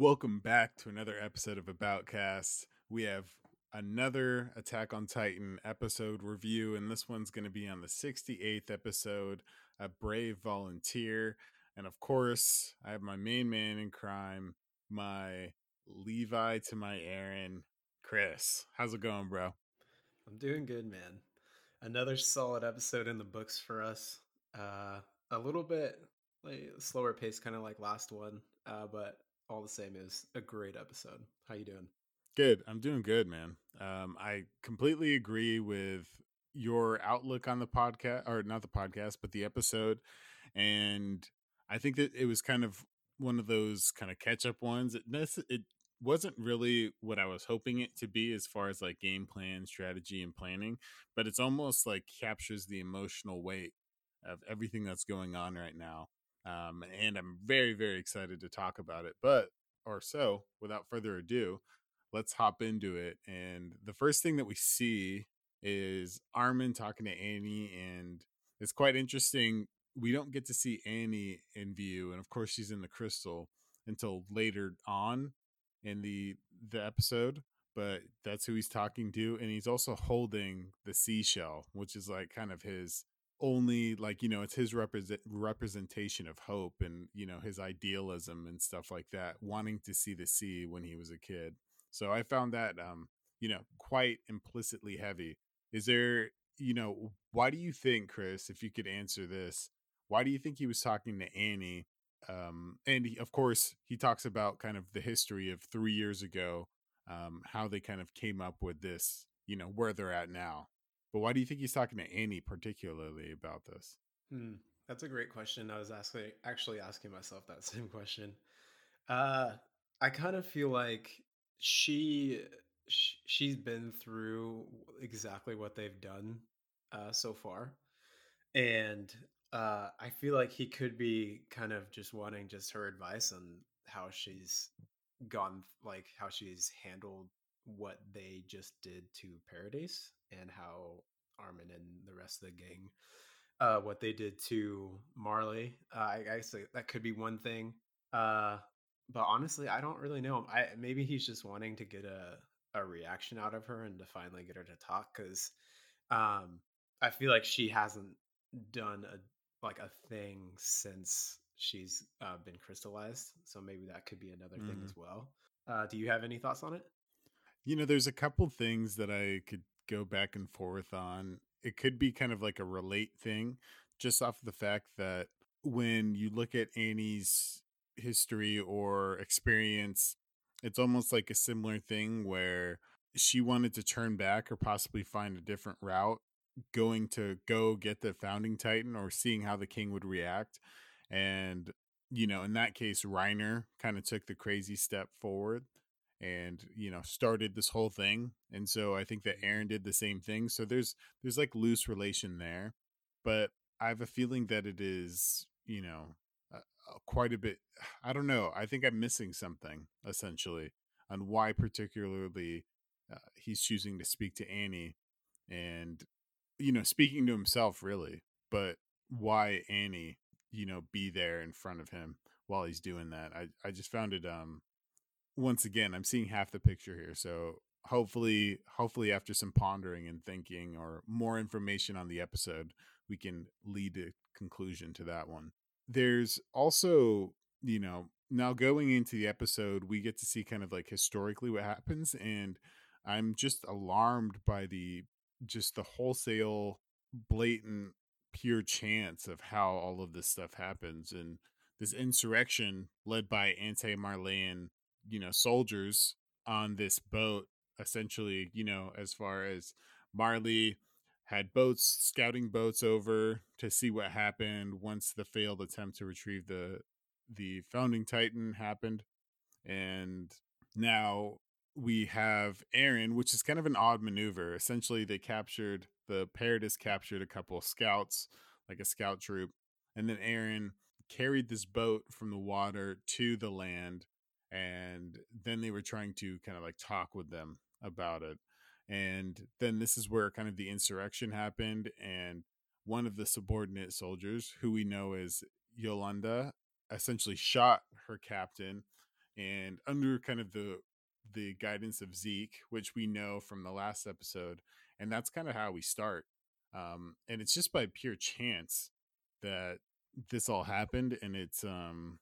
Welcome back to another episode of Aboutcast. We have another Attack on Titan episode review, and this one's going to be on the 68th episode, A Brave Volunteer. And of course, I have my main man in crime, my Levi to my Eren, Chris. How's it going, bro? I'm doing good, man. Another solid episode in the books for us. Uh, a little bit like slower pace, kind of like last one, uh, but all the same is a great episode. How you doing? Good. I'm doing good, man. Um, I completely agree with your outlook on the podcast, or not the podcast, but the episode. And I think that it was kind of one of those kind of catch up ones. It, it wasn't really what I was hoping it to be as far as like game plan, strategy, and planning, but it's almost like captures the emotional weight of everything that's going on right now. Um, and I'm very, very excited to talk about it. But, or so, without further ado, let's hop into it. And the first thing that we see is Armin talking to Annie, and it's quite interesting. We don't get to see Annie in view, and of course, she's in the crystal until later on in the the episode but that's who he's talking to and he's also holding the seashell which is like kind of his only like you know it's his represent representation of hope and you know his idealism and stuff like that wanting to see the sea when he was a kid. So i found that um you know quite implicitly heavy. Is there you know why do you think chris if you could answer this why do you think he was talking to annie? Um and he, of course he talks about kind of the history of three years ago um how they kind of came up with this you know where they're at now but why do you think he's talking to Annie particularly about this? Hmm, that's a great question. I was asking, actually asking myself that same question. Uh, I kind of feel like she, she she's been through exactly what they've done uh, so far, and uh, I feel like he could be kind of just wanting just her advice on how she's gone, like how she's handled what they just did to Paradise and how Armin and the rest of the gang, uh, what they did to Marley. Uh, I guess that could be one thing. Uh, but honestly, I don't really know. I maybe he's just wanting to get a a reaction out of her and to finally get her to talk because um, I feel like she hasn't done a like a thing since she's uh, been crystallized. So maybe that could be another mm-hmm. thing as well. Uh, do you have any thoughts on it? You know, there's a couple things that I could go back and forth on. It could be kind of like a relate thing, just off the fact that when you look at Annie's history or experience, it's almost like a similar thing where she wanted to turn back or possibly find a different route going to go get the founding titan or seeing how the king would react and you know in that case reiner kind of took the crazy step forward and you know started this whole thing and so i think that eren did the same thing so there's there's like loose relation there but i have a feeling that it is you know uh, quite a bit i don't know i think i'm missing something essentially on why particularly uh, he's choosing to speak to annie and you know speaking to himself really but why annie you know be there in front of him while he's doing that i i just found it um once again, I'm seeing half the picture here. So hopefully, hopefully after some pondering and thinking or more information on the episode, we can lead a conclusion to that one. There's also, you know, now going into the episode, we get to see kind of like historically what happens. And I'm just alarmed by the just the wholesale, blatant, pure chance of how all of this stuff happens. And this insurrection led by anti Marleyan you know soldiers on this boat essentially you know as far as marley had boats scouting boats over to see what happened once the failed attempt to retrieve the the founding titan happened. And now we have eren which is kind of an odd maneuver. Essentially they captured the paradis captured a couple of scouts like a scout troop and then eren carried this boat from the water to the land and then they were trying to kind of like talk with them about it and then this is where kind of the insurrection happened and one of the subordinate soldiers who we know as yelena essentially shot her captain and under kind of the the guidance of Zeke, which we know from the last episode, and that's kind of how we start. Um, and it's just by pure chance that this all happened, and it's um,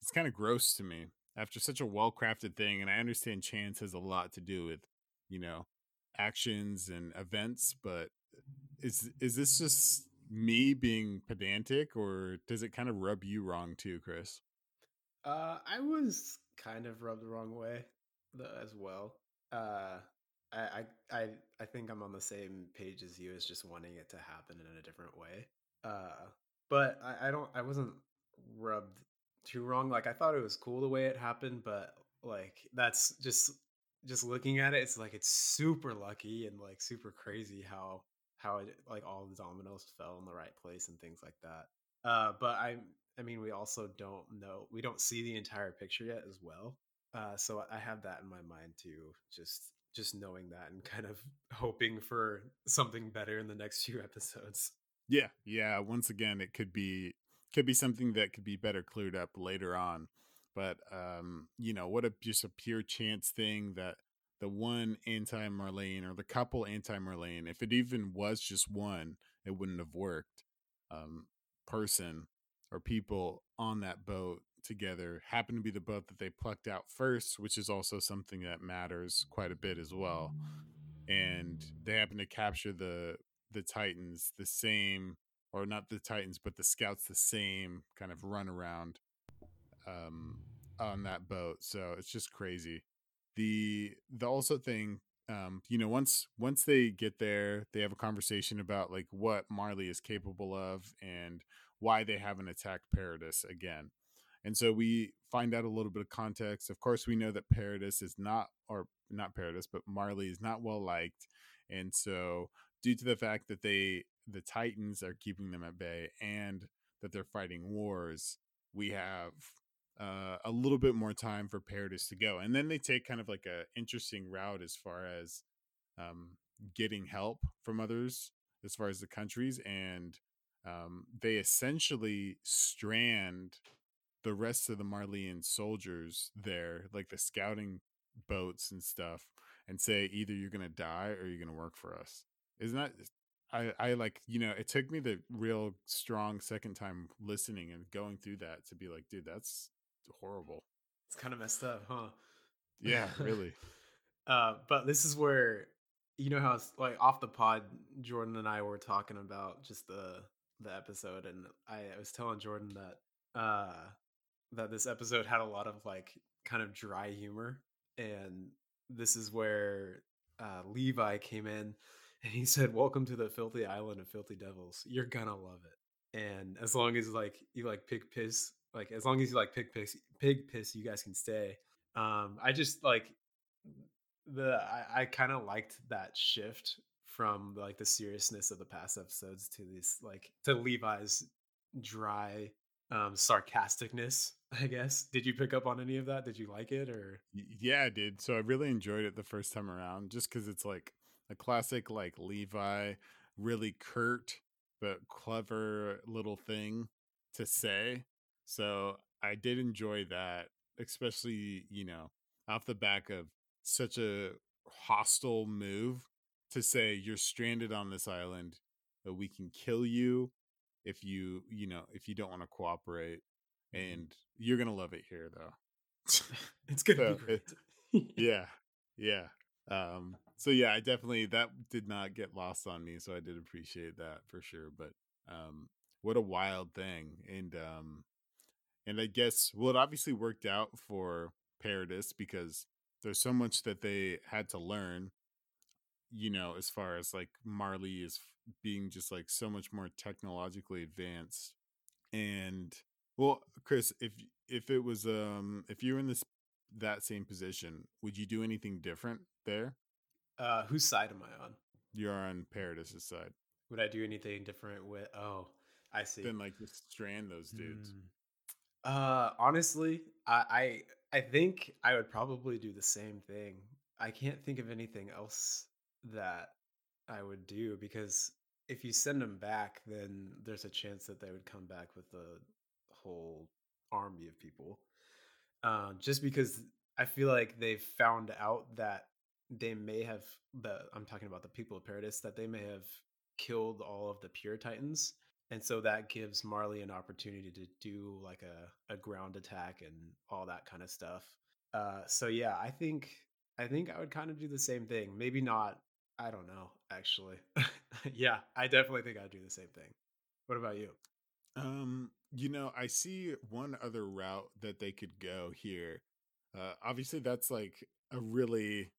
it's kind of gross to me after such a well crafted thing. And I understand chance has a lot to do with, you know, actions and events, but is is this just me being pedantic, or does it kind of rub you wrong too, Chris? Uh, I was kind of rubbed the wrong way as well. Uh, I, I I think I'm on the same page as you as just wanting it to happen in a different way. Uh, but I, I don't I wasn't rubbed too wrong. Like I thought it was cool the way it happened, but like that's just just looking at it, it's like it's super lucky and like super crazy how how it like all the dominoes fell in the right place and things like that. Uh, but I I mean we also don't know we don't see the entire picture yet as well. Uh, so I have that in my mind too. Just just knowing that and kind of hoping for something better in the next few episodes. Yeah, yeah. Once again, it could be could be something that could be better cleared up later on. But um, you know, what a just a pure chance thing that the one anti Marlene or the couple anti Marlene, if it even was just one, it wouldn't have worked. Um, person or people on that boat together happen to be the boat that they plucked out first, which is also something that matters quite a bit as well. And they happen to capture the the Titans the same, or not the Titans, but the scouts the same kind of run around um, on that boat. So it's just crazy. The the also thing, um, you know, once once they get there, they have a conversation about like what Marley is capable of and why they haven't attacked Paradis again. And so we find out a little bit of context. Of course, we know that Paradis is not, or not Paradis, but Marley is not well liked. And so, due to the fact that they, the Titans are keeping them at bay and that they're fighting wars, we have uh, a little bit more time for Paradis to go. And then they take kind of like a interesting route as far as um, getting help from others, as far as the countries. And um, they essentially strand the rest of the Marleyan soldiers there, like the scouting boats and stuff, and say either you're gonna die or you're gonna work for us. Isn't that I, I like you know it took me the real strong second time listening and going through that to be like dude that's horrible. It's kind of messed up huh? Yeah really. Uh but this is where you know how it's like off the pod jordan and i were talking about just the the episode and i, I was telling jordan that uh that this episode had a lot of like kind of dry humor and this is where uh, levi came in and he said welcome to the filthy island of filthy devils. You're gonna love it. And as long as like you like pig piss like as long as you like pig piss pig piss you guys can stay. Um i just like the i, I kind of liked that shift from like the seriousness of the past episodes to this like to levi's dry um sarcasticness i guess. Did you pick up on any of that? Did you like it or? Yeah i did. So i really enjoyed it the first time around just because it's like a classic like levi really curt but clever little thing to say. So i did enjoy that especially you know off the back of such a hostile move to say you're stranded on this island that we can kill you if you you know if you don't want to cooperate and you're gonna love it here though. It's gonna so, be great. it, yeah yeah um so yeah i definitely that did not get lost on me so i did appreciate that for sure but um what a wild thing and um and i guess well it obviously worked out for paradis because there's so much that they had to learn you know as far as like marley is being just like so much more technologically advanced and well chris if if it was um if you were in this that same position would you do anything different there uh whose side am i on? You're on paradis's side. Would i do anything different with oh i see. Then like just strand those dudes. Mm. uh honestly i i i think i would probably do the same thing. I can't think of anything else that i would do because if you send them back, then there's a chance that they would come back with a whole army of people. Uh, just because I feel like they've found out that they may have the I'm talking about the people of Paradis that they may have killed all of the pure titans and so that gives Marley an opportunity to do like a, a ground attack and all that kind of stuff. Uh, so yeah, I think I think I would kind of do the same thing. Maybe not. I don't know. Actually, yeah, I definitely think I'd do the same thing. What about you? Um, you know, I see one other route that they could go here. Uh, obviously, that's like a really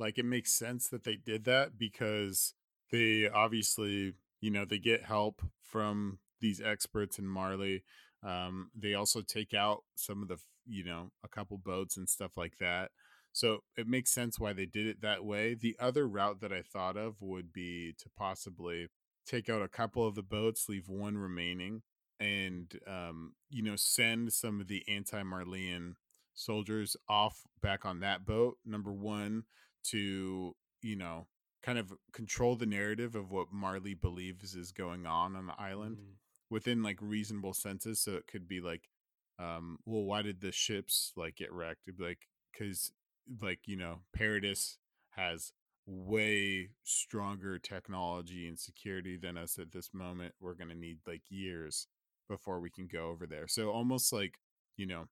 like it makes sense that they did that because they obviously you know they get help from these experts in Marley. Um, they also take out some of the you know a couple boats and stuff like that. So it makes sense why they did it that way. The other route that I thought of would be to possibly take out a couple of the boats, leave one remaining, and um, you know send some of the anti-Marleyan soldiers off back on that boat. Number one to you know kind of control the narrative of what Marley believes is going on on the island mm. within like reasonable senses. So it could be like, um, well, why did the ships like get wrecked? It'd be like, because like you know, Paradis has way stronger technology and security than us at this moment. We're gonna need like years before we can go over there. So almost like you know,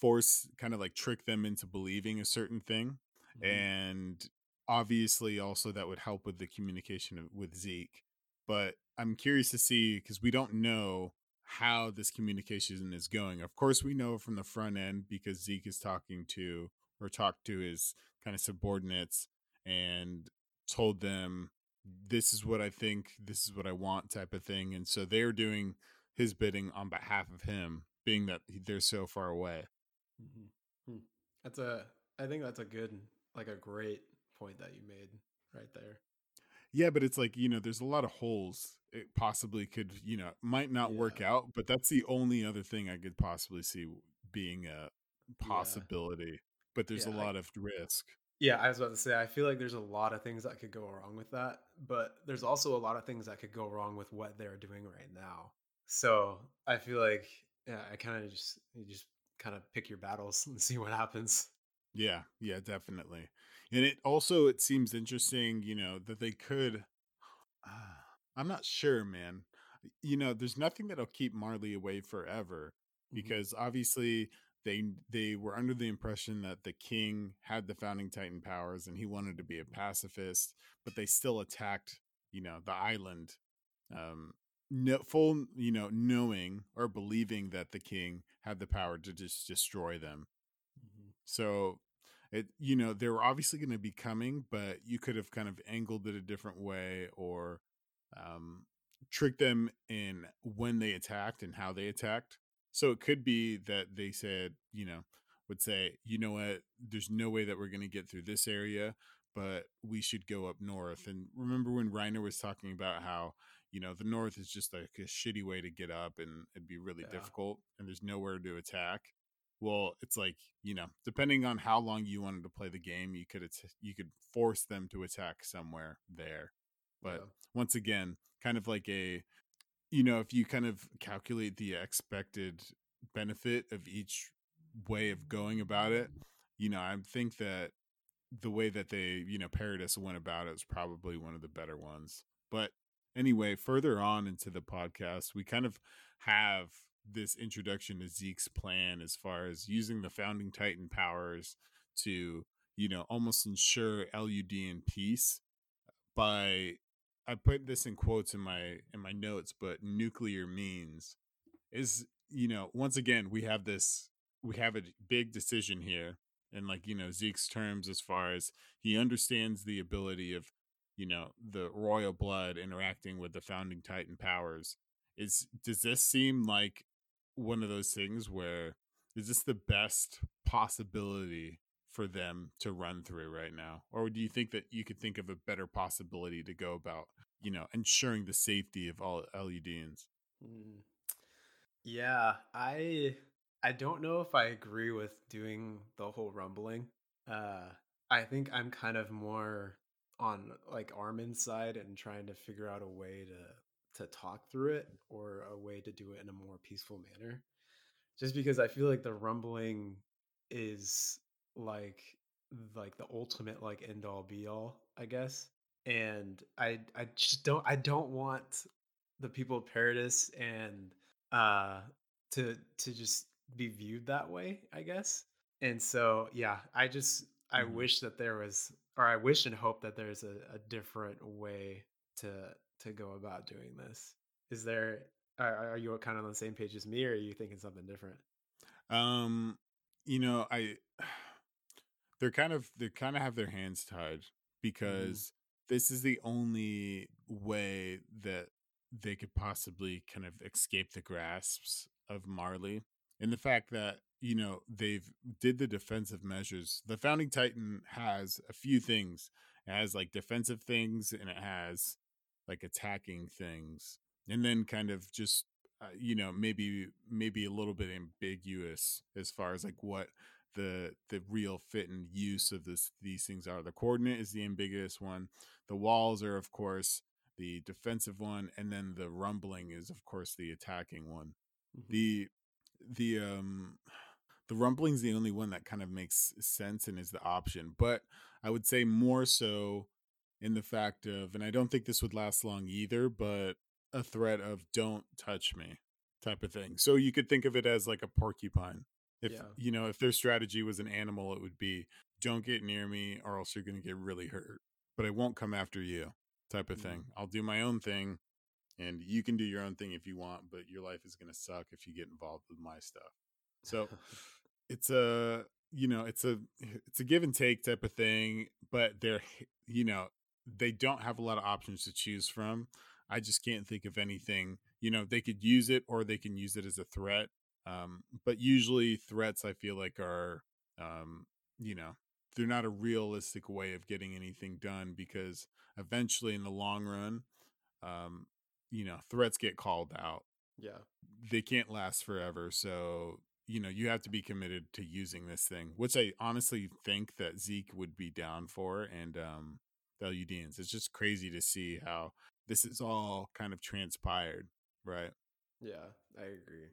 force kind of like trick them into believing a certain thing. Mm-hmm. And obviously also that would help with the communication with Zeke. But I'm curious to see because we don't know how this communication is going. Of course, we know from the front end because Zeke is talking to or talked to his kind of subordinates and told them this is what I think, this is what I want type of thing. And so they're doing his bidding on behalf of him, being that they're so far away. Mm-hmm. Hmm. That's a, I think that's a good, like a great point that you made right there. Yeah, but it's like, you know, there's a lot of holes it possibly could, you know, might not yeah. work out, but that's the only other thing I could possibly see being a possibility. Yeah. But there's yeah, a lot I, of risk. Yeah, I was about to say, I feel like there's a lot of things that could go wrong with that, but there's also a lot of things that could go wrong with what they're doing right now. So I feel like, yeah, I kind of just, you just kind of pick your battles and see what happens. Yeah, yeah, definitely. And it also it seems interesting, you know, that they could uh, I'm not sure, man. You know, there's nothing that'll keep Marley away forever mm-hmm. because obviously they they were under the impression that the king had the founding titan powers and he wanted to be a pacifist, but they still attacked, you know, the island um no, full, you know, knowing or believing that the king had the power to just destroy them. So it you know they were obviously going to be coming but you could have kind of angled it a different way or um tricked them in when they attacked and how they attacked. So it could be that they said you know would say you know what? There's no way that we're going to get through this area but we should go up north. And remember when reiner was talking about how you know the north is just like a shitty way to get up and it'd be really yeah. difficult and there's nowhere to attack well it's like you know depending on how long you wanted to play the game you could you could force them to attack somewhere there but yeah. once again kind of like a you know if you kind of calculate the expected benefit of each way of going about it you know i think that the way that they you know paradis went about it is probably one of the better ones but anyway further on into the podcast we kind of have this introduction to Zeke's plan as far as using the founding Titan powers to, you know, almost ensure Eldian peace by I put this in quotes in my in my notes, but nuclear means is you know, once again we have this we have a big decision here and like, you know, Zeke's terms as far as he understands the ability of, you know, the royal blood interacting with the founding Titan powers. Is does this seem like one of those things where is this the best possibility for them to run through right now? Or do you think that you could think of a better possibility to go about you know ensuring the safety of all Eldians mm. yeah i i don't know if i agree with doing the whole rumbling. Uh i think i'm kind of more on like armin's side and trying to figure out a way to to talk through it or a way to do it in a more peaceful manner. Just because I feel like the rumbling is like like the ultimate like end all be all, I guess. And I I just don't I don't want the people of Paradis and uh to to just be viewed that way, I guess. And so yeah, I just I Mhm. wish that there was or I wish and hope that there's a, a different way to to go about doing this. Is there are, are you kind of on the same page as me or are you thinking something different? Um, you know, I they're kind of they kind of have their hands tied hmm because this is the only way that they could possibly kind of escape the grasps of Marley and the fact that you know they've did the defensive measures the founding titan has a few things it has like defensive things and it has like attacking things and then kind of just uh, you know maybe maybe a little bit ambiguous as far as like what the the real fit and use of this these things are. The coordinate is the ambiguous one. The walls are of course the defensive one, and then the rumbling is of course the attacking one. hmm The the um the rumbling's the only one that kind of makes sense and is the option. But I would say more so in the fact of, and I don't think this would last long either, but a threat of don't touch me type of thing. So you could think of it as like a porcupine. If, Yeah. you know, if their strategy was an animal, it would be don't get near me or else you're going to get really hurt, but I won't come after you type of hmm thing. I'll do my own thing and you can do your own thing if you want, but your life is going to suck if you get involved with my stuff. So it's a you know it's a it's a give and take type of thing but they're you know they don't have a lot of options to choose from i just can't think of anything you know they could use it or they can use it as a threat um but usually threats i feel like are um you know they're not a realistic way of getting anything done because eventually in the long run um you know threats get called out yeah. they can't last forever. So, you know, you have to be committed to using this thing, which I honestly think that Zeke would be down for and um the Eldians. It's just crazy to see how this is all kind of transpired, right? Yeah, I agree.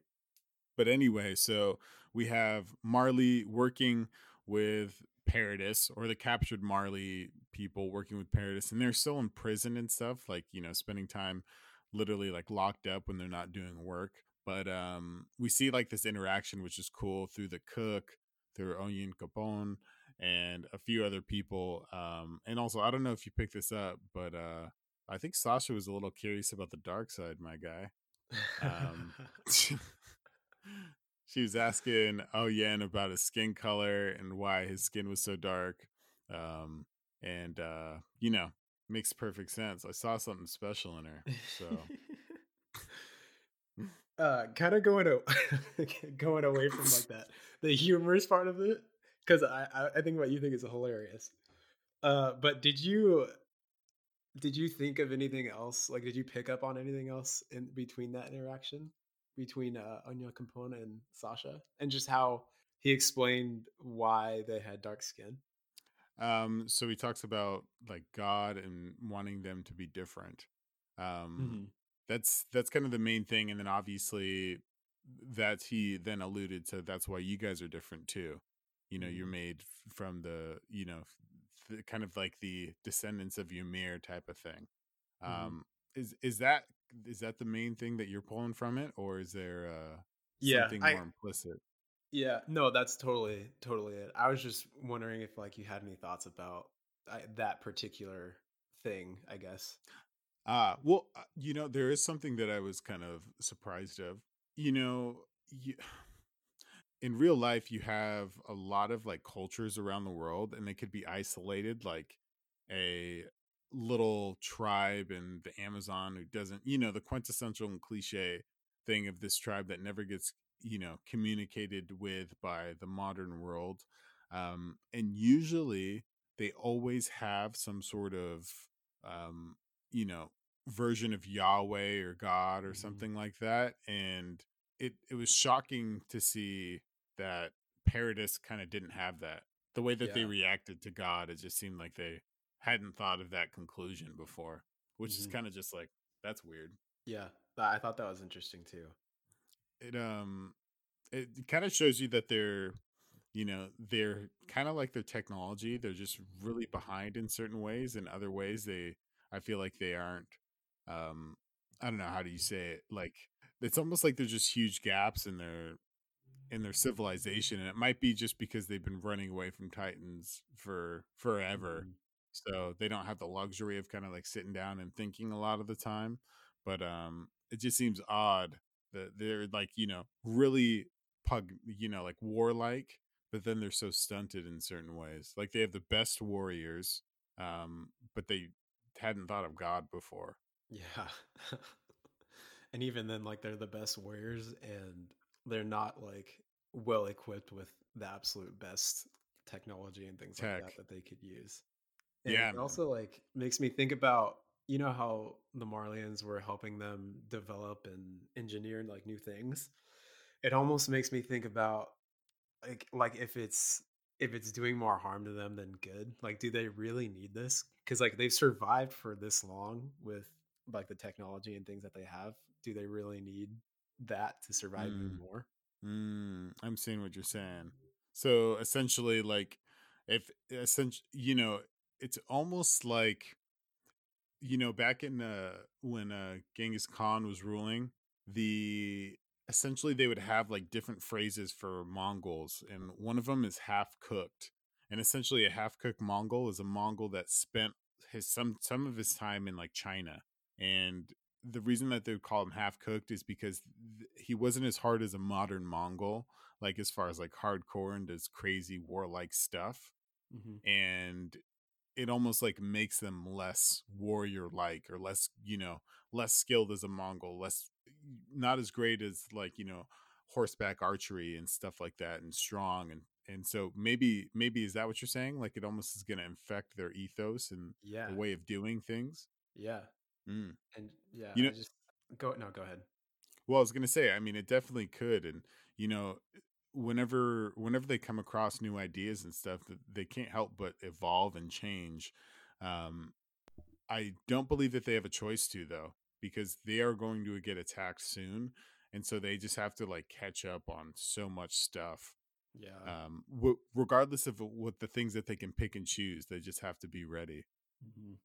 But anyway, so we have Marley working with Paradis or the captured Marley people working with Paradis, and they're still in prison and stuff, like, you know, spending time literally like locked up when they're not doing work. But um we see like this interaction, which is cool through the cook, through Onyankopon, and a few other people. Um, and also I don't know if you picked this up, but uh I think Sasha was a little curious about the dark side, my guy. Um she was asking oh Yen about his skin color and why his skin was so dark. Um and uh, you know, makes perfect sense. I saw something special in her. So uh, kind of going going away from like that the humorous part of it because I, I think what you think is hilarious. Uh, but did you did you think of anything else? Like, did you pick up on anything else in between that interaction between uh, Onyankopon and Sasha, and just how he explained why they had dark skin? um so he talks about like God and wanting them to be different. Um hmm that's that's kind of the main thing and then obviously that he then alluded to that's why you guys are different too you know you're hmm made from the you know the, kind of like the descendants of ymir type of thing. Hmm um is is that is that the main thing that you're pulling from it or is there uh Yeah, something I more implicit? Yeah, no, that's totally totally it. I was just wondering if like you had any thoughts about I, that particular thing, I guess. ah well uh, you know there is something that i was kind of surprised of. You know you, in real life you have a lot of like cultures around the world and they could be isolated like a little tribe in the amazon who doesn't you know the quintessential and cliche thing of this tribe that never gets you know communicated with by the modern world um and usually they always have some sort of um you know version of yahweh or god or hmm something like that and it it was shocking to see that Paradis kind of didn't have that. The way that they reacted to God, it just seemed like they hadn't thought of that conclusion before, which is hmm kind of just like that's weird. Yeah, I thought that was interesting too. It um it kind of shows you that they're you know, they're kind of like their technology. They're just really behind in certain ways. In other ways, they, I feel like they aren't. Um, I don't know how do you say it. Like it's almost like there's just huge gaps in their in their civilization, and it might be just because they've been running away from Titans for forever, Mhm. so they don't have the luxury of kind of like sitting down and thinking a lot of the time. But um, it just seems odd that they're like you know really pug you know like warlike but then they're so stunted in certain ways like they have the best warriors um but they hadn't thought of god before Yeah. and even then, like they're the best warriors, and they're not like well equipped with the absolute best technology and things like that tech that they could use. And yeah it also like makes me think about you know how the Marlians were helping them develop and engineer like new things. It almost makes me think about like like if it's if it's doing more harm to them than good. Like do they really need this? Cuz like they've survived for this long with like the technology and things that they have. Do they really need that to survive mm, more? mm, i'm seeing what you're saying so essentially like if essentially you know it's almost like you know, back in uh when uh Genghis Khan was ruling, the essentially they would have like different phrases for Mongols, and one of them is half cooked. And essentially, a half cooked Mongol is a Mongol that spent his some some of his time in like China. And the reason that they would call him half cooked is because th- he wasn't as hard as a modern Mongol, like as far as like hardcore and does crazy warlike stuff. Mhm. And it almost like makes them less warrior like or less you know less skilled as a mongol less not as great as like you know horseback archery and stuff like that and strong and and so maybe maybe is that what you're saying like it almost is going to infect their ethos and the Yeah. way of doing things Yeah. Mm. And yeah, you I know just go no, go ahead. Well, I was gonna say, I mean, it definitely could, and you know, whenever whenever they come across new ideas and stuff, that they can't help but evolve and change. Um, I don't believe that they have a choice to though, because they are going to get attacked soon, and so they just have to like catch up on so much stuff. Yeah. Um, w- regardless of what the things that they can pick and choose, they just have to be ready. Mhm.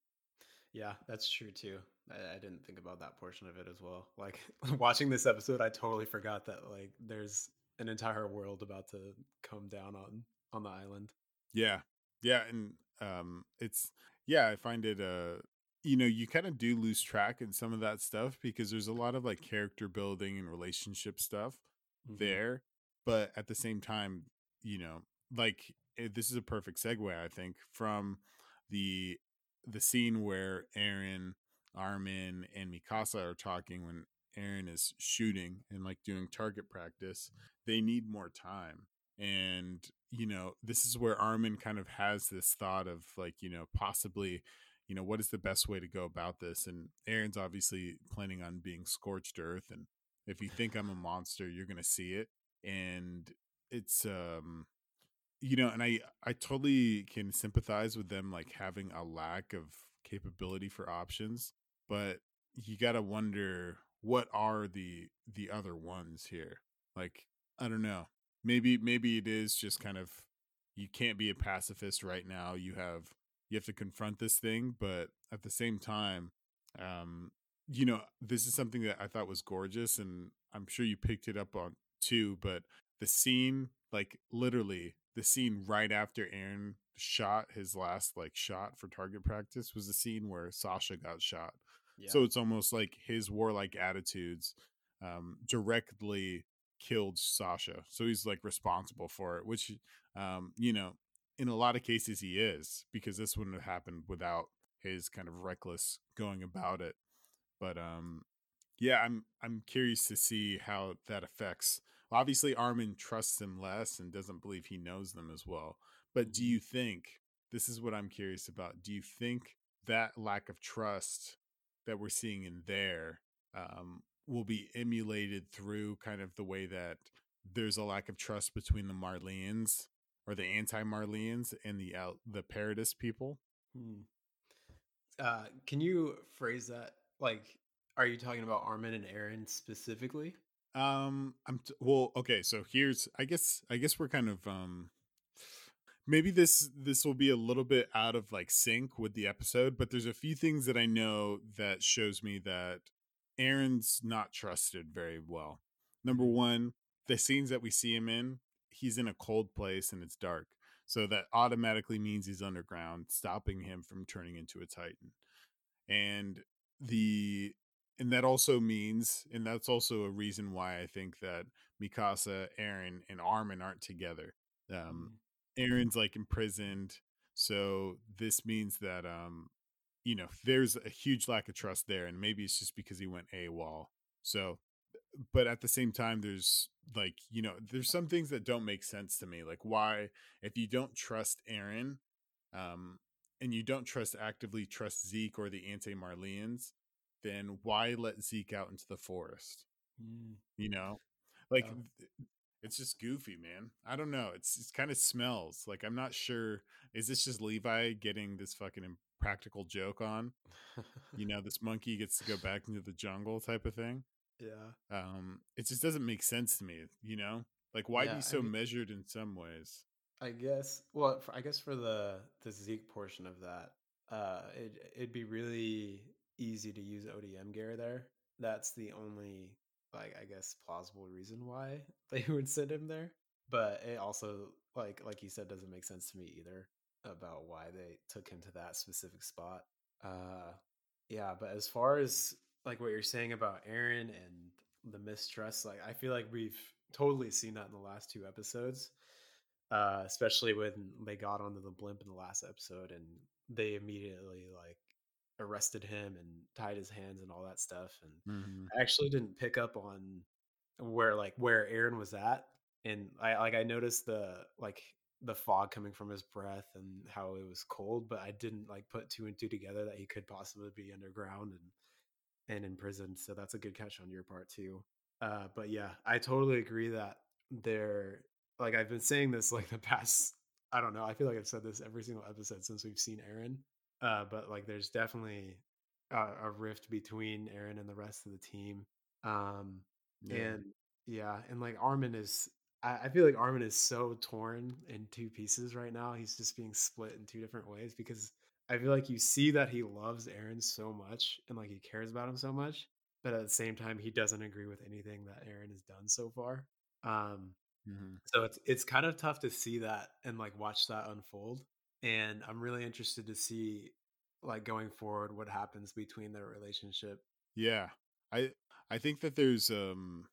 Yeah, that's true too. I, I didn't think about that portion of it as well. Like watching this episode, I totally forgot that like there's an entire world about to come down on on the island. Yeah. Yeah, and um it's yeah, I find it uh you know, you kind of do lose track in some of that stuff because there's a lot of like character building and relationship stuff hmm there, but at the same time, you know, like eh, this is a perfect segue I think from the the scene where Eren, Armin and Mikasa are talking when Eren is shooting and like doing target practice. They need more time and you know this is where armin kind of has this thought of like you know possibly you know what is the best way to go about this and eren's obviously planning on being scorched earth and if you think i'm a monster you're gonna see it and it's um you know and i i totally can sympathize with them like having a lack of capability for options but you gotta wonder what are the the other ones here? Like i don't know. Maybe maybe it is just kind of you can't be a pacifist right now you have you have to confront this thing but at the same time um you know this is something that i thought was gorgeous and i'm sure you picked it up on too but the scene like literally the scene right after eren shot his last like shot for target practice was the scene where sasha got shot Yeah. so it's almost like his warlike attitudes um directly killed Sasha. So he's like responsible for it, which um, you know, in a lot of cases he is, because this wouldn't have happened without his kind of reckless going about it. But um yeah, I'm I'm curious to see how that affects. Obviously Armin trusts him less and doesn't believe he knows them as well. But do hmm you think this is what I'm curious about? Do you think that lack of trust that we're seeing in there um, will be emulated through kind of the way that there's a lack of trust between the Marleans or the anti-Marleans and the out the Paradis people. Hmm. Uh, can you phrase that? Like, are you talking about Armin and Eren specifically? Um, I'm t- well, okay. So here's, I guess, I guess we're kind of um maybe this this will be a little bit out of like sync with the episode, but there's a few things that I know that shows me that Eren's not trusted very well. Number Mhm. one, the scenes that we see him in, he's in a cold place and it's dark. So that automatically means he's underground, stopping him from turning into a Titan. And the and that also means and that's also a reason why I think that Mikasa, Eren, and Armin aren't together. Um. Eren's like imprisoned, so this means that um you know, there's a huge lack of trust there and maybe it's just because he went AWOL. So but at the same time there's like you know there's some things that don't make sense to me like why if you don't trust eren um and you don't trust actively trust zeke or the anti-marleans then why let zeke out into the forest? Mm. you know? Like it's just goofy man. I don't know. It's it's kind of smells. Like i'm not sure is this just levi getting this fucking impractical joke on? You know this monkey gets to go back into the jungle type of thing? Yeah. um it just doesn't make sense to me you know? Like why be Yeah, I so mean measured in some ways? I guess well, for, I guess for the the Zeke portion of that, uh it it'd be really easy to use ODM gear there. That's the only like I guess plausible reason why they would send him there. But it also like like you said doesn't make sense to me either about why they took him to that specific spot. Uh yeah, but as far as like what you're saying about Eren and the mistrust, like I feel like we've totally seen that in the last two episodes uh, especially when they got onto the blimp in the last episode and they immediately like arrested him and tied his hands and all that stuff. And hmm I actually didn't pick up on where like where Eren was at, and I like I noticed the like the fog coming from his breath and how it was cold, but I didn't like put two and two together that he could possibly be underground and and in prison. So that's a good catch on your part too. Uh, but yeah, I totally agree that they're like I've been saying this like the past. I don't know. I feel like I've said this every single episode since we've seen Eren. Uh, but like, there's definitely a, a rift between Eren and the rest of the team. Um, yeah and yeah, and like Armin is. I, I feel like Armin is so torn in two pieces right now. He's just being split in two different ways because I feel like you see that he loves Eren so much and like he cares about him so much, but at the same time he doesn't agree with anything that Eren has done so far. Um hmm so it's it's kind of tough to see that and like watch that unfold. And I'm really interested to see like going forward what happens between their relationship. yeah i i think that there's um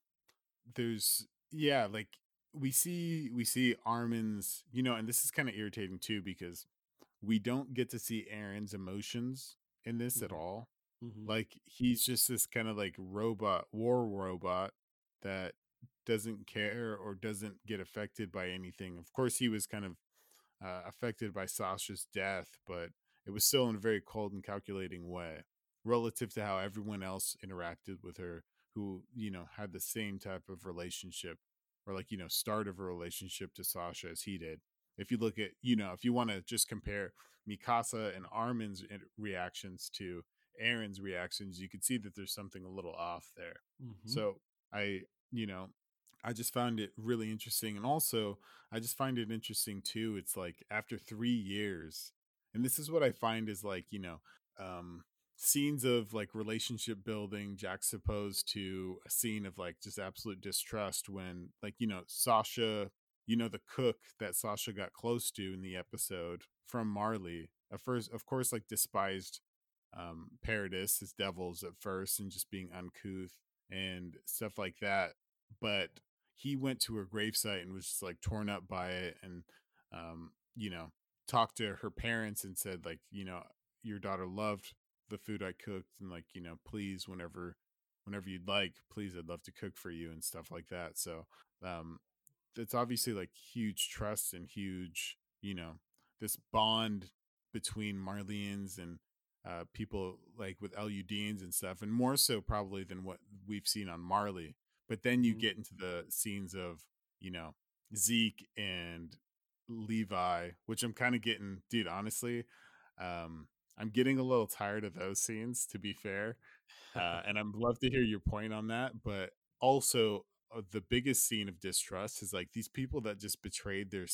there's yeah like we see we see armin's you know and this is kind of irritating too because we don't get to see eren's emotions in this at hmm all hmm Like he's just this kind of like robot, war robot that doesn't care or doesn't get affected by anything. Of course, he was kind of uh, affected by Sasha's death, but it was still in a very cold and calculating way relative to how everyone else interacted with her who, you know, had the same type of relationship or like, you know, start of a relationship to Sasha as he did. If you look at, you know, if you want to just compare Mikasa and Armin's reactions to Eren's reactions, you could see that there's something a little off there. hmm So I, you know, I just found it really interesting. And also, I just find it interesting too. It's like after three years, and this is what I find is like, you know, um, scenes of like relationship building juxtaposed to a scene of like just absolute distrust when, like, you know, Sasha, you know, the cook that Sasha got close to in the episode from Marley, at first, of course, like despised um, Paradis, his devils at first, and just being uncouth and stuff like that. But he went to her gravesite and was just like torn up by it, and um, you know, talked to her parents and said like, you know, your daughter loved the food I cooked, and like, you know, please, whenever, whenever you'd like, please, I'd love to cook for you and stuff like that. So, um, it's obviously like huge trust and huge, you know, this bond between Marleans and uh, people like with LUDs and stuff, and more so probably than what we've seen on Marley. But then you hmm get into the scenes of, you know, Zeke and Levi, which I'm kind of getting, dude, honestly, um, I'm getting a little tired of those scenes, to be fair. Uh, and I'd love to hear your point on that. But also, uh, the biggest scene of distrust is like these people that just betrayed their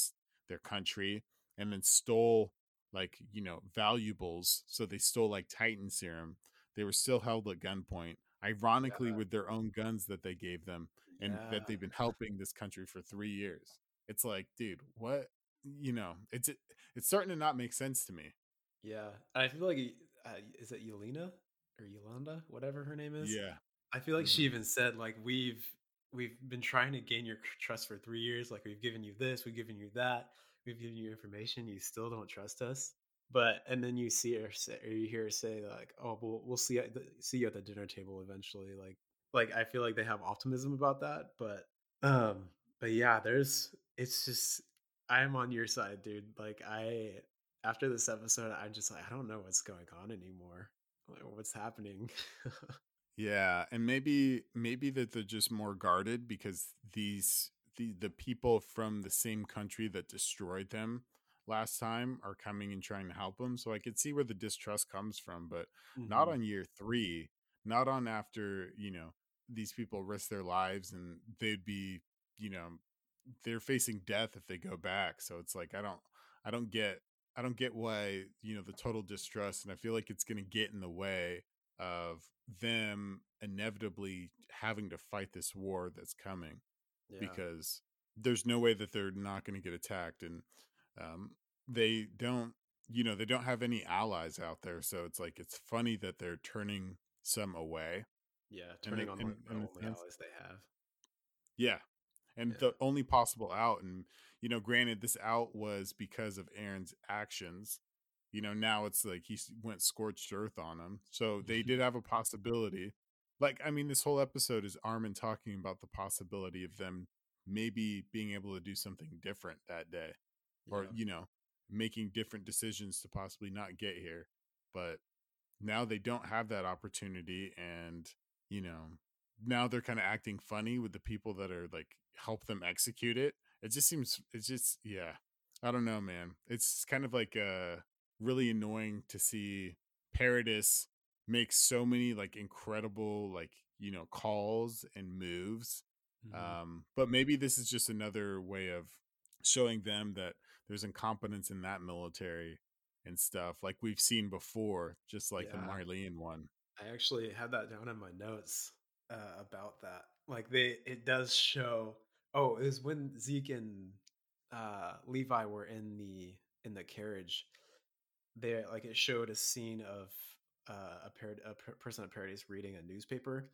their country and then stole like you know valuables so they stole like titan serum they were still held at gunpoint ironically Yeah. with their own guns that they gave them and that they've been helping this country for 3 years it's like dude what you know it's it's starting to not make sense to me Yeah. I feel like uh, is it Yelena or Yolanda, whatever her name is? yeah I feel like she hmm even said like we've we've been trying to gain your trust for 3 years, like we've given you this, we've given you that, we've given you information, you still don't trust us. But and then you see her say, or you hear her say like, "Oh, we'll we'll see see you at the dinner table eventually." Like like I feel like they have optimism about that, but um but yeah, there's it's just I'm on your side, dude. Like I after this episode, I'm just like I don't know what's going on anymore. Like what's happening? Yeah, and maybe maybe that they're just more guarded because these the the people from the same country that destroyed them last time are coming and trying to help them. So I could see where the distrust comes from, but not hmm on year 3, not on after, you know, these people risk their lives and they'd be, you know, they're facing death if they go back. So it's like I don't I don't get I don't get why, you know, the total distrust and I feel like it's going to get in the way of them inevitably having to fight this war that's coming Yeah. because there's no way that they're not going to get attacked and um they don't you know, they don't have any allies out there, so it's like it's funny that they're turning some away Yeah, turning the on like the in the only allies they have. yeah and Yeah. the only possible out and you know granted this out was because of eren's actions you know now it's like he went scorched earth on him so they did have a possibility like i mean this whole episode is armin talking about the possibility of them maybe being able to do something different that day or Yeah. you know making different decisions to possibly not get here but now they don't have that opportunity and you know now they're kind of acting funny with the people that are like help them execute it it just seems it's just yeah i don't know man it's kind of like uh really annoying to see paradis make so many like incredible like you know calls and moves Mhm. um but maybe this is just another way of showing them that there's incompetence in that military and stuff like we've seen before, just like the Yeah. Marleyan one. I actually had that down in my notes uh, about that. Like they, it does show. Oh, it was when Zeke and uh, Levi were in the in the carriage. There, like it showed a scene of uh, a, parad- a per- person at Paradis reading a newspaper,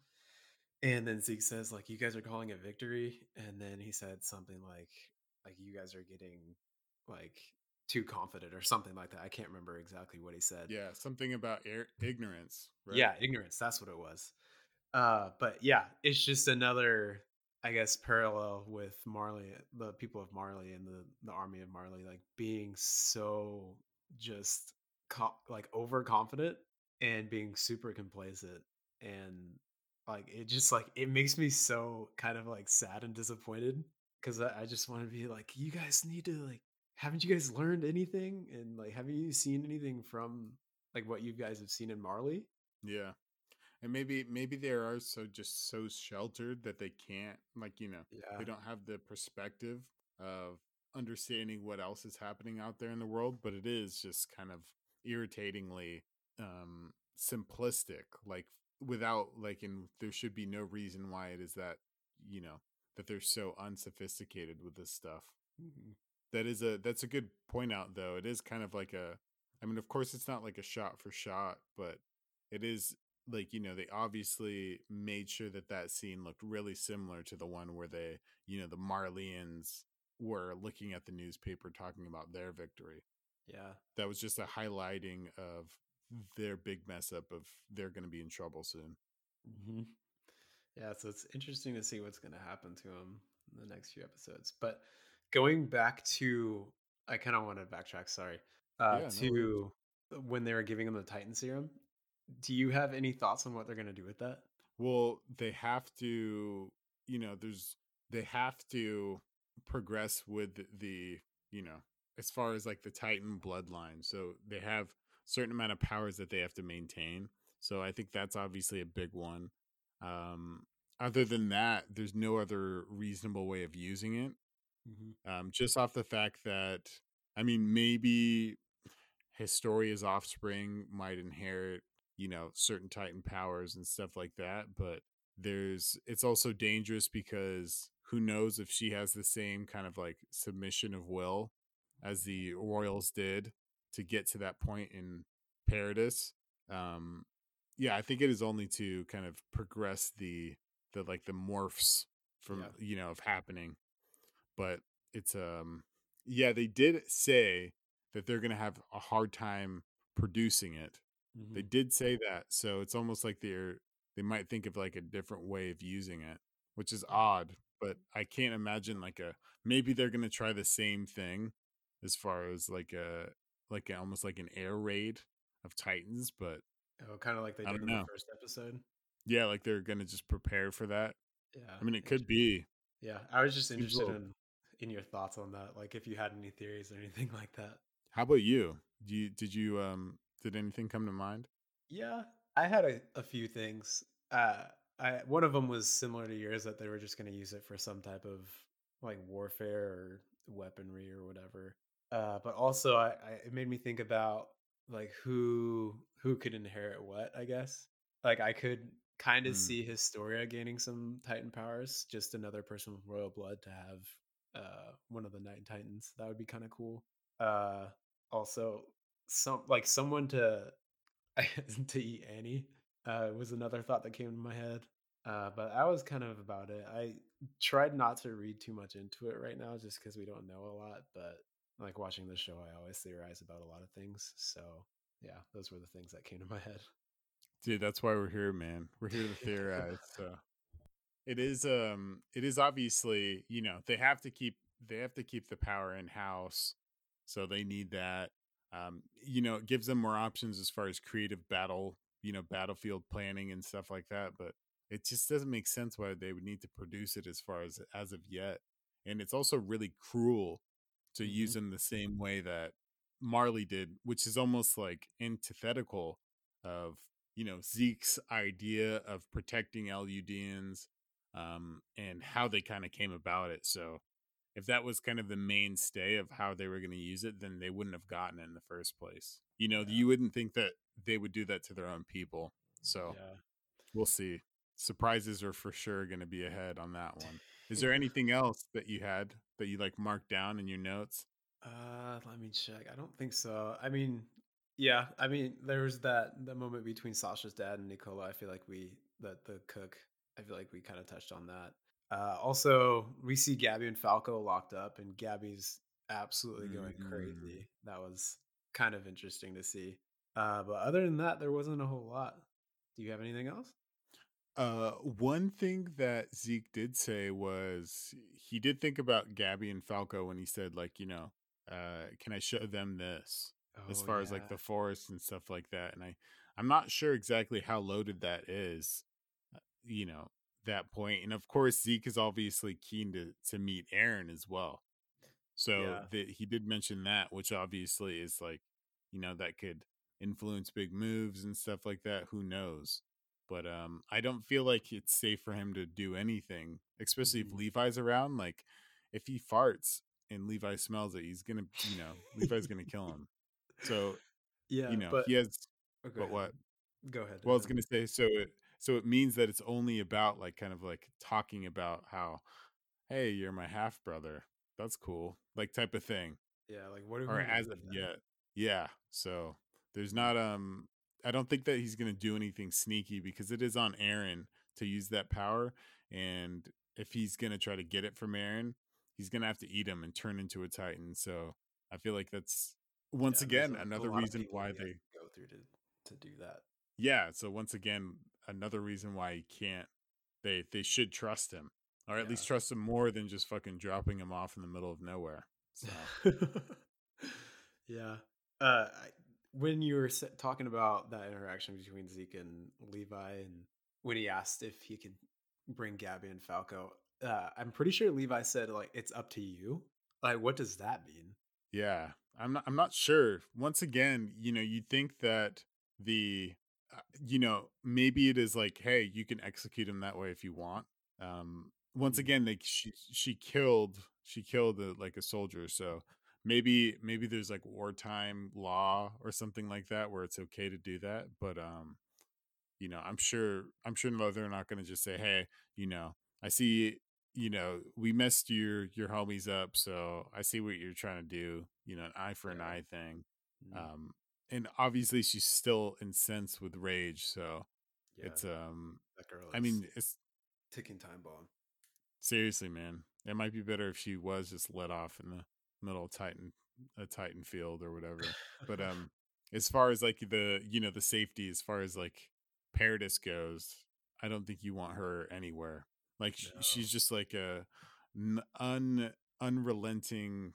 and then Zeke says, "Like you guys are calling it victory," and then he said something like, "Like you guys are getting like too confident" or something like that. I can't remember exactly what he said. Yeah, something about air- ignorance, right? Yeah, ignorance. That's what it was. Uh, but yeah, it's just another, I guess, parallel with Marley, the people of Marley and the the army of Marley, like being so just co- like overconfident and being super complacent, and like it just like it makes me so kind of like sad and disappointed because I, I just want to be like, you guys need to like, haven't you guys learned anything? And like, haven't you seen anything from like what you guys have seen in Marley? Yeah. And maybe maybe they are so just so sheltered that they can't like, you know, Yeah. they don't have the perspective of understanding what else is happening out there in the world, but it is just kind of irritatingly um simplistic, like without like and there should be no reason why it is that, you know, that they're so unsophisticated with this stuff. That is a that's a good point out though. It is kind of like a I mean, of course it's not like a shot for shot, but it is like, you know, they obviously made sure that that scene looked really similar to the one where they, you know, the Marleyans were looking at the newspaper talking about their victory. Yeah. That was just a highlighting of their big mess up of they're going to be in trouble soon. hmm Yeah. So it's interesting to see what's going to happen to him in the next few episodes. But going back to, I kind of want to backtrack. Sorry. Uh, Yeah, no to when they were giving them the Titan serum. Do you have any thoughts on what they're going to do with that? Well, they have to, you know, there's they have to progress with the, you know, as far as like the Titan bloodline. So they have certain amount of powers that they have to maintain. So I think that's obviously a big one. Um other than that, there's no other reasonable way of using it. Hmm Um just off the fact that I mean, maybe Historia's offspring might inherit, you know, certain Titan powers and stuff like that, but there's it's also dangerous because who knows if she has the same kind of like submission of will as the royals did to get to that point in paradis. Um yeah i think it is only to kind of progress the the like the morphs from Yeah. you know of happening but it's um yeah they did say that they're gonna have a hard time producing it they Mhm. did say that so it's almost like they're they might think of like a different way of using it which is odd but i can't imagine like a maybe they're gonna try the same thing as far as like a like a, almost like an air raid of titans but Oh, kind of like they did in the know. first episode. yeah like they're gonna just prepare for that Yeah. i mean it could be Yeah, I was just interested in in your thoughts on that. Like, if you had any theories or anything like that. how about you do you did you um did anything come to mind Yeah, I had a, a few things. Uh, I one of them was similar to yours that they were just going to use it for some type of like warfare or weaponry or whatever. Uh, but also, I, I it made me think about like who who could inherit what. I guess like I could kind of Mm. see Historia gaining some Titan powers. Just another person with royal blood to have uh one of the Nine Titans. That would be kind of cool. Uh, also some like someone to to eat Annie uh, was another thought that came to my head. Uh, but that was kind of about it. I tried not to read too much into it right now, just because we don't know a lot. But like watching the show, I always theorize about a lot of things. So yeah, those were the things that came to my head. dude that's why we're here man we're here to theorize so it is um it is obviously you know they have to keep they have to keep the power in house so they need that um you know it gives them more options as far as creative battle you know battlefield planning and stuff like that but it just doesn't make sense why they would need to produce it as far as as of yet and it's also really cruel to use them the same way that marley did which is almost like antithetical of you know Zeke's idea of protecting Eldians um, and how they kind of came about it. So if that was kind of the mainstay of how they were going to use it, then they wouldn't have gotten it in the first place. You know, Yeah. you wouldn't think that they would do that to their own people. So yeah. we'll see. Surprises are for sure going to be ahead on that one. Is there anything else that you had that you like marked down in your notes? Uh, let me check. I don't think so. I mean, yeah. I mean, there was that the moment between Sasha's dad and Nicola. I feel like we that the cook. I feel like we kind of touched on that. Uh, also, we see Gabby and Falco locked up, and Gabby's absolutely going Mhm. crazy. That was kind of interesting to see. Uh, but other than that, there wasn't a whole lot. Do you have anything else? Uh, one thing that Zeke did say was he did think about Gabby and Falco when he said, like, you know, uh, can I show them this as Oh, far as like the forest and stuff like that? And I, I'm not sure exactly how loaded that is, you know, that. And of course, Zeke is obviously keen to to meet Eren as well. So Yeah. the, he did mention that, which obviously is like, you know, that could influence big moves and stuff like that. Who knows? But um, I don't feel like it's safe for him to do anything, especially Mhm. if Levi's around. Like, if he farts and Levi smells it, he's gonna, you know, Levi's gonna kill him. So yeah, you know, but he has. oh, go But what? Go ahead. Well, I was gonna say, so it so it means that it's only about like kind of like talking about how, hey, you're my half brother. That's cool, like type of thing yeah, like what? do or we as of that? yet. Yeah. So there's not um I don't think that he's gonna do anything sneaky because it is on Eren to use that power. And if he's gonna try to get it from Eren, he's gonna have to eat him and turn into a Titan. So I feel like that's once Yeah, again another reason why they go through to to do that. yeah, so once again, another reason why he can't they they should trust him. Or at least trust him more than just fucking dropping him off in the middle of nowhere. So yeah. Uh, I, when you were talking about that interaction between Zeke and Levi, and when he asked if he could bring Gabby and Falco, uh, I'm pretty sure Levi said like it's up to you. Like, what does that mean? Yeah, I'm not. I'm not sure. Once again, you know, you'd think that the, you know, maybe it is like, hey, you can execute him that way if you want. Um, once Mm. again, like she she killed she killed a, like a soldier, so maybe maybe there's like wartime law or something like that where it's okay to do that but um you know i'm sure i'm sure no, they're not going to just say hey you know i see you know we messed your your homies up so i see what you're trying to do you know an eye for an eye thing Mm. um and obviously she's still incensed with rage so Yeah. it's um That girl i mean it's ticking time bomb. seriously man it might be better if she was just let off in the middle of titan a titan field or whatever but um as far as like the you know the safety as far as like paradis goes i don't think you want her anywhere like No. she's just like a un unrelenting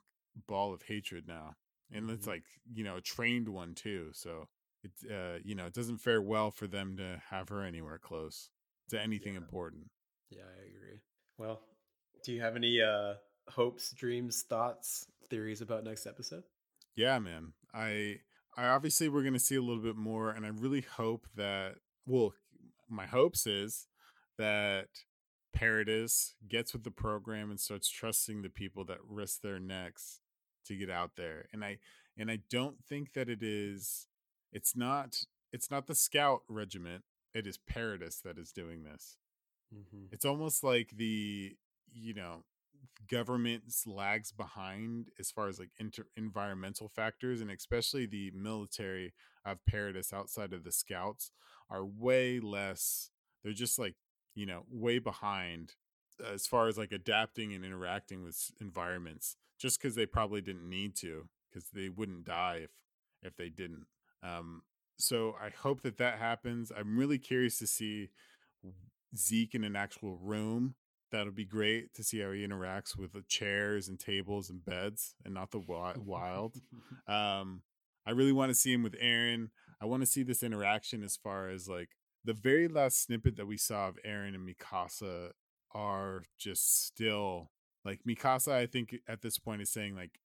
ball of hatred now and it's Mhm. like you know a trained one too so it's uh you know it doesn't fare well for them to have her anywhere close to anything Yeah. important Yeah, I agree. Well, do you have any uh hopes, dreams, thoughts, theories about next episode? Yeah, man. I I obviously we're gonna see a little bit more, and I really hope that well, my hopes is that Paradis gets with the program and starts trusting the people that risk their necks to get out there. And I and I don't think that it is it's not it's not the scout regiment, it is Paradis that is doing this. Mm-hmm. It's almost like the you know government lags behind as far as like inter- environmental factors and especially the military of paradis outside of the scouts are way less they're just like you know way behind as far as like adapting and interacting with environments just because they probably didn't need to because they wouldn't die if if they didn't. Um so i hope that that happens. I'm really curious to see zeke in an actual room. That'll be great to see how he interacts with the chairs and tables and beds and not the wild. Um i really want to see him with eren. I want to see this interaction as far as like the very last snippet that we saw of eren and mikasa are just still like mikasa i think at this point is saying like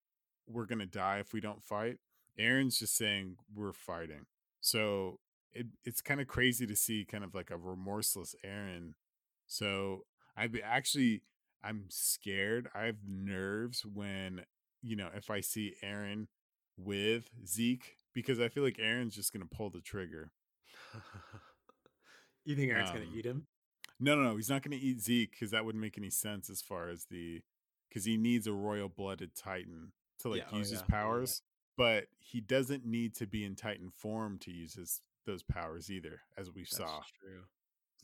we're gonna die if we don't fight eren's just saying we're fighting so it, it's kind of crazy to see kind of like a remorseless eren so I be actually I'm scared. I have nerves when you know if I see Eren with Zeke because I feel like Eren's just gonna pull the trigger. you think Eren's gonna Um, eat him? no, no, no, he's not gonna eat Zeke because that wouldn't make any sense as far as the because he needs a royal blooded Titan to like Yeah, oh, use his yeah, yeah, yeah. powers, but he doesn't need to be in Titan form to use his those powers either, as we That's saw. true.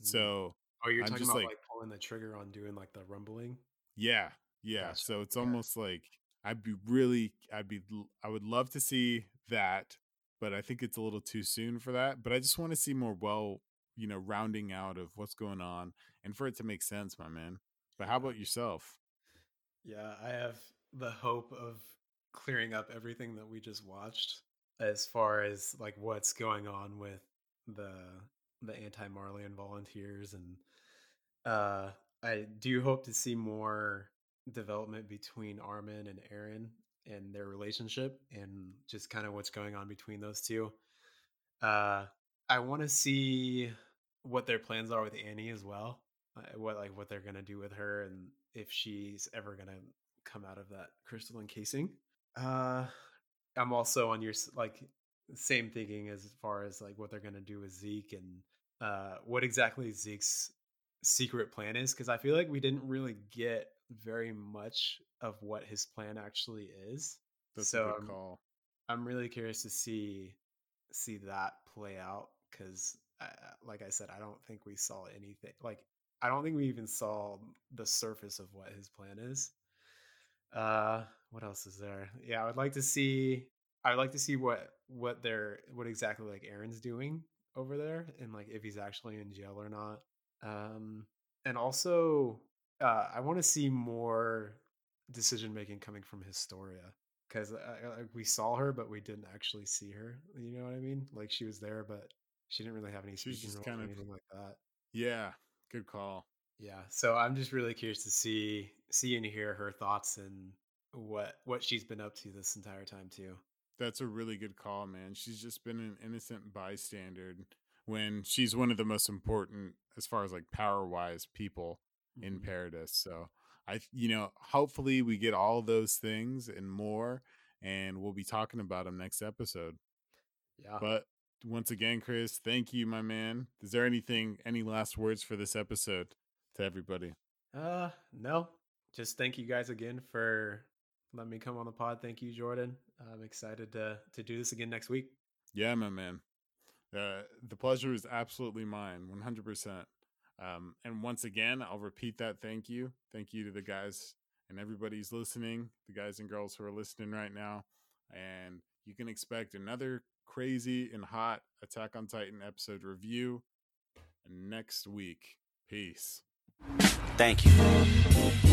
Mm. So Oh, you're I'm talking just about like, like, pulling the trigger on doing like the rumbling. Yeah, yeah. Gotcha. So it's almost like I'd be really, I'd be, I would love to see that, but I think it's a little too soon for that. But I just want to see more well, you know, rounding out of what's going on and for it to make sense, my man. But how about yourself? Yeah, I have the hope of clearing up everything that we just watched as far as like what's going on with the the anti-Marleyan volunteers and uh I do hope to see more development between Armin and Eren and their relationship and just kind of what's going on between those two. Uh I want to see what their plans are with Annie as well. Uh, what like what they're gonna do with her and if she's ever gonna come out of that crystalline casing. Uh, I'm also on your like same thinking as far as like what they're gonna do with Zeke and uh what exactly Zeke's secret plan is because I feel like we didn't really get very much of what his plan actually is. That's so a I'm good call. I'm really curious to see see that play out because, like I said, I don't think we saw anything. Like I don't think we even saw the surface of what his plan is. Uh, what else is there? Yeah, I would like to see. I would like to see what what they're what exactly like Eren's doing over there, and like if he's actually in jail or not. Um, and also, uh, I want to see more decision making coming from Historia because uh, we saw her, but we didn't actually see her. You know what I mean? Like she was there, but she didn't really have any speaking roles kind or of, anything like that. yeah, good call. Yeah, so I'm just really curious to see see and hear her thoughts and what what she's been up to this entire time too. That's a really good call, man. She's just been an innocent bystander when she's one of the most important, as far as like power wise, people in Mhm. Paradis. So I, you know, hopefully we get all those things and more. and we'll be talking about them next episode. Yeah. But once again, Chris, thank you, my man. Is there anything, any last words for this episode to everybody? Uh, no. Just thank you guys again for letting me come on the pod. Thank you, Jordan. I'm excited to to do this again next week. Yeah, my man. Uh, the pleasure is absolutely mine, 100%. Um, and once again, I'll repeat that thank you. Thank you to the guys and everybody's listening, the guys and girls who are listening right now. And you can expect another crazy and hot Attack on Titan episode review next week. Peace. Thank you.